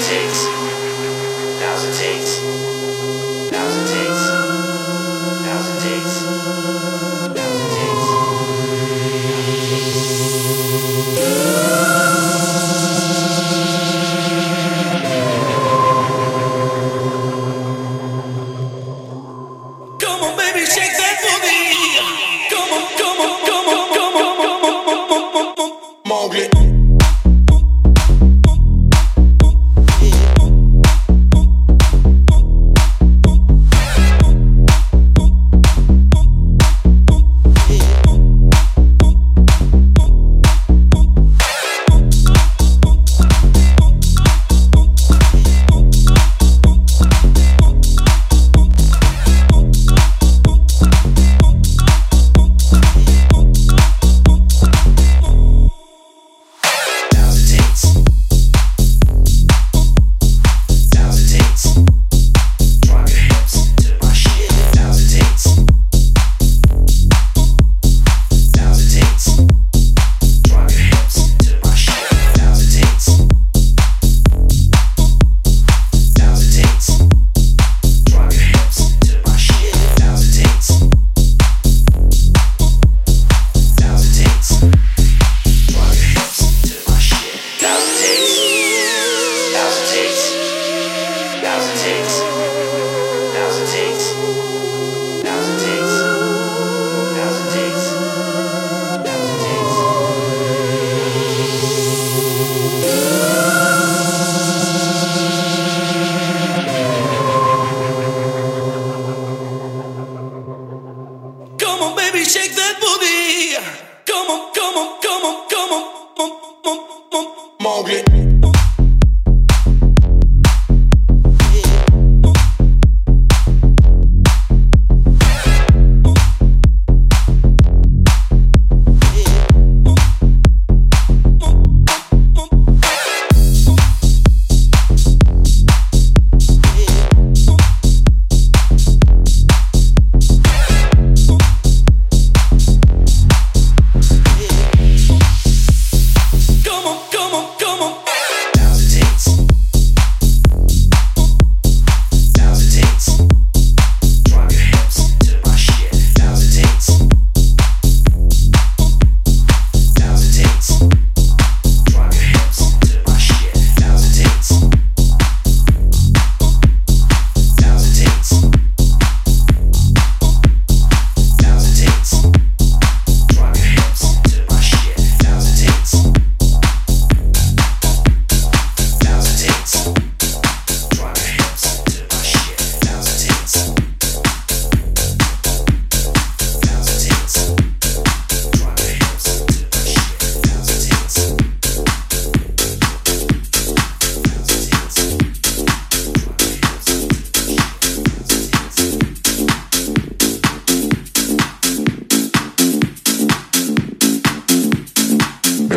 politics.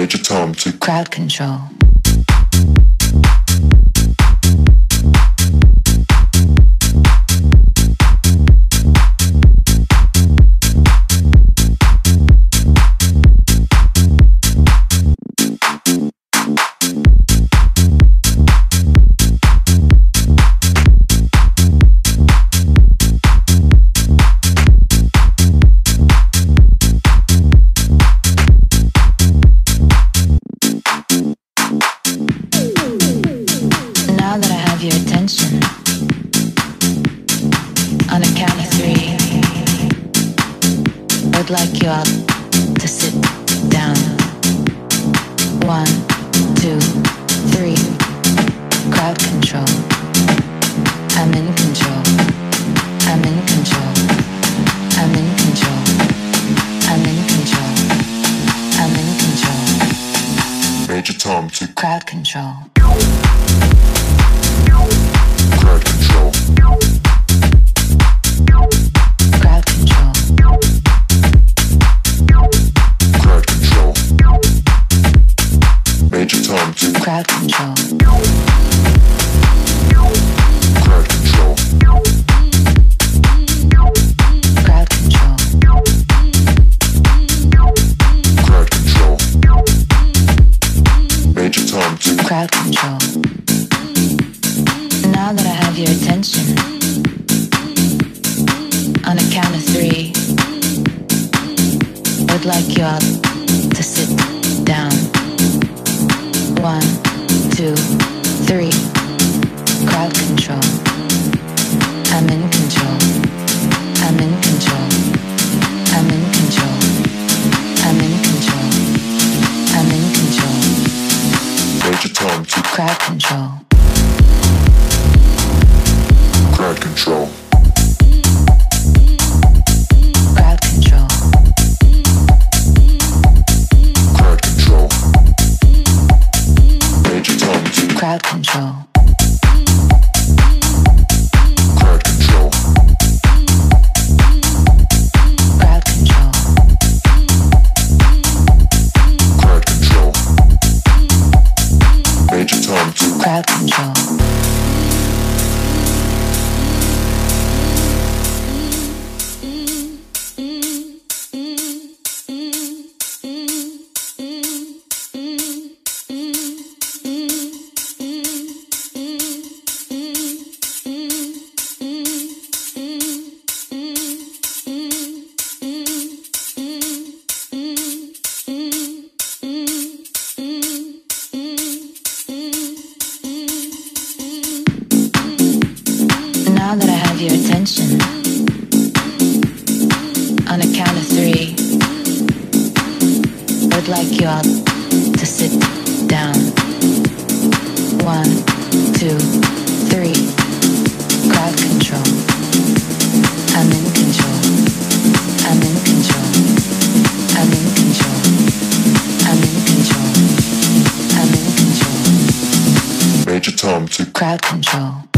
major tom to crowd control. would like y'all to sit down. One, two, three. Crowd control. crowd control.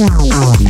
Tchau.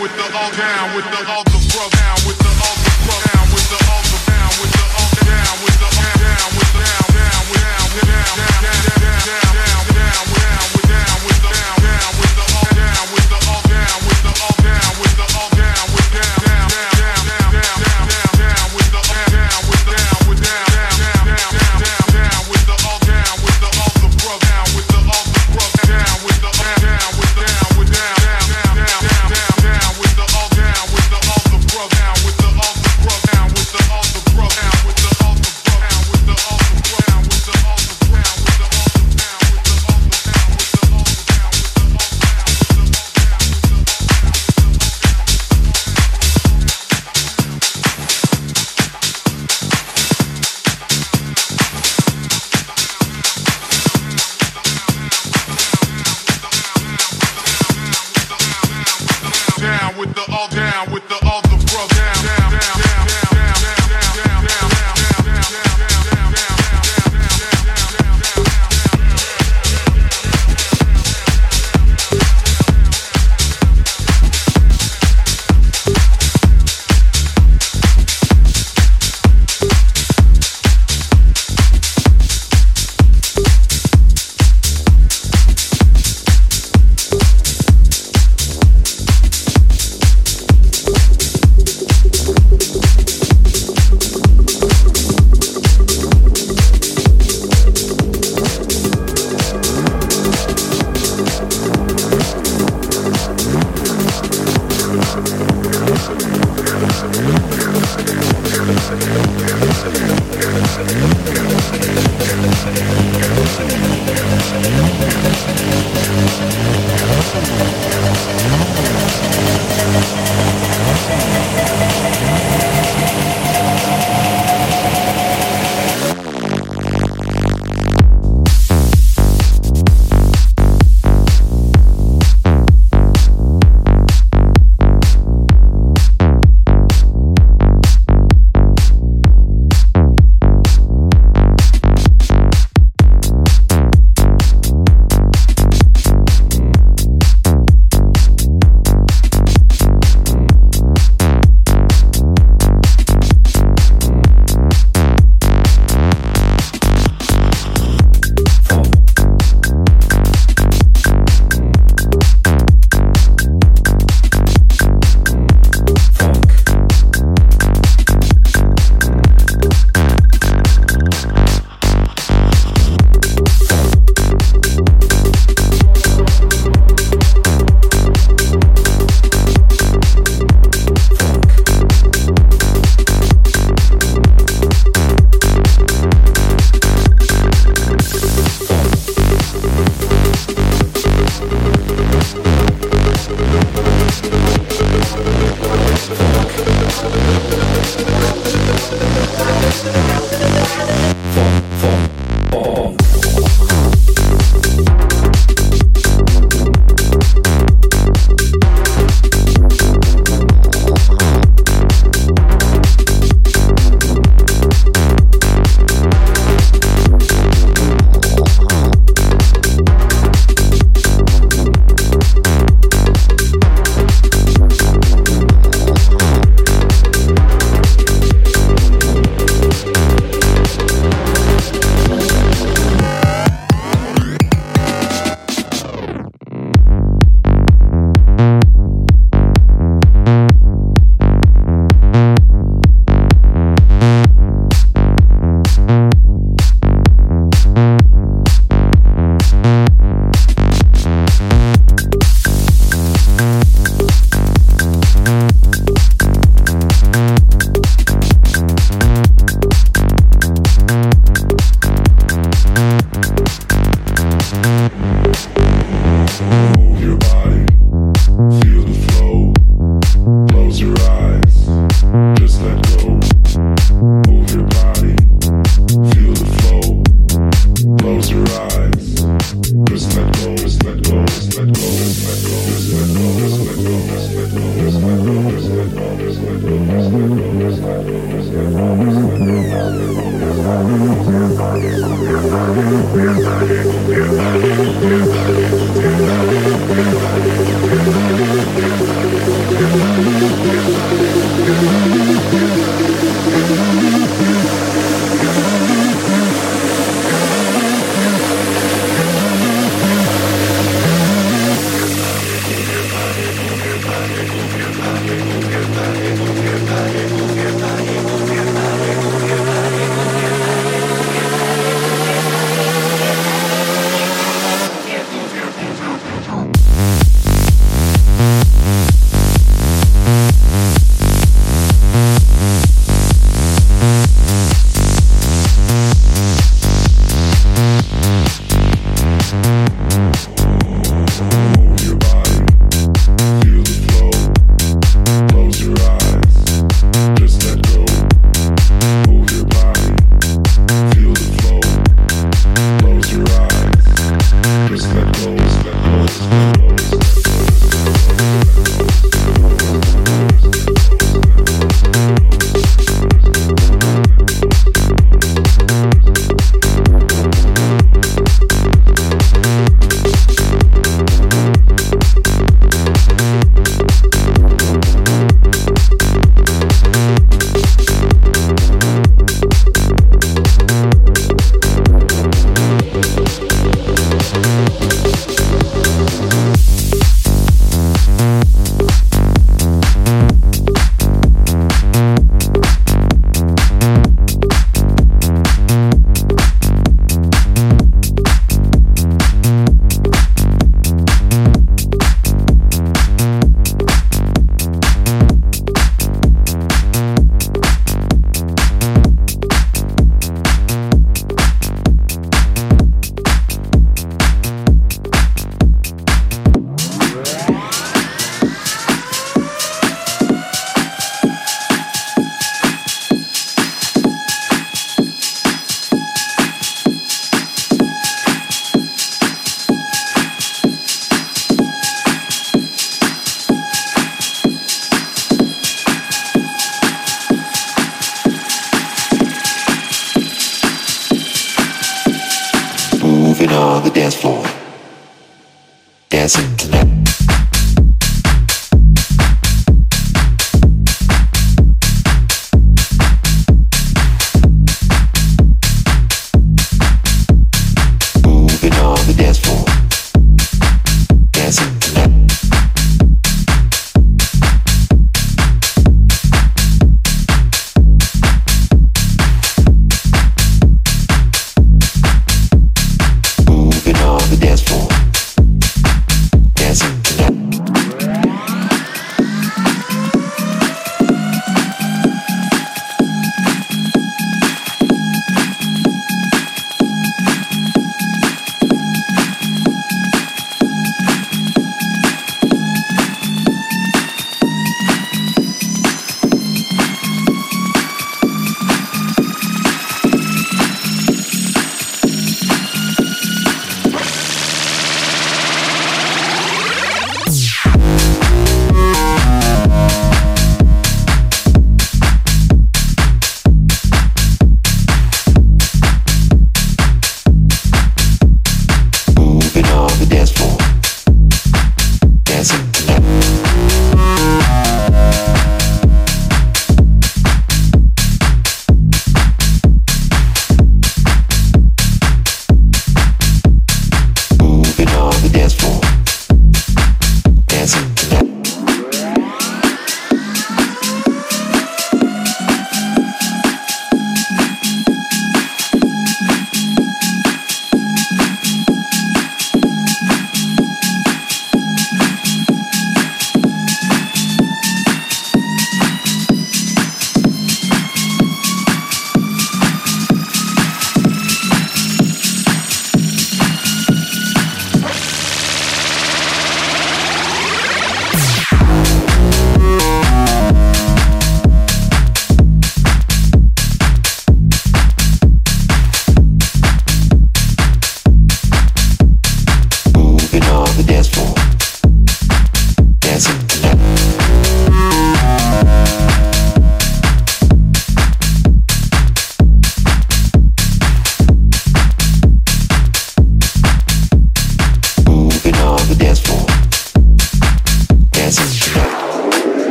with the all down with the all the down with the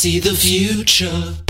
see the future.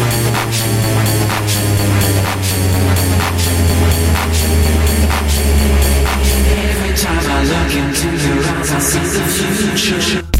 to the future.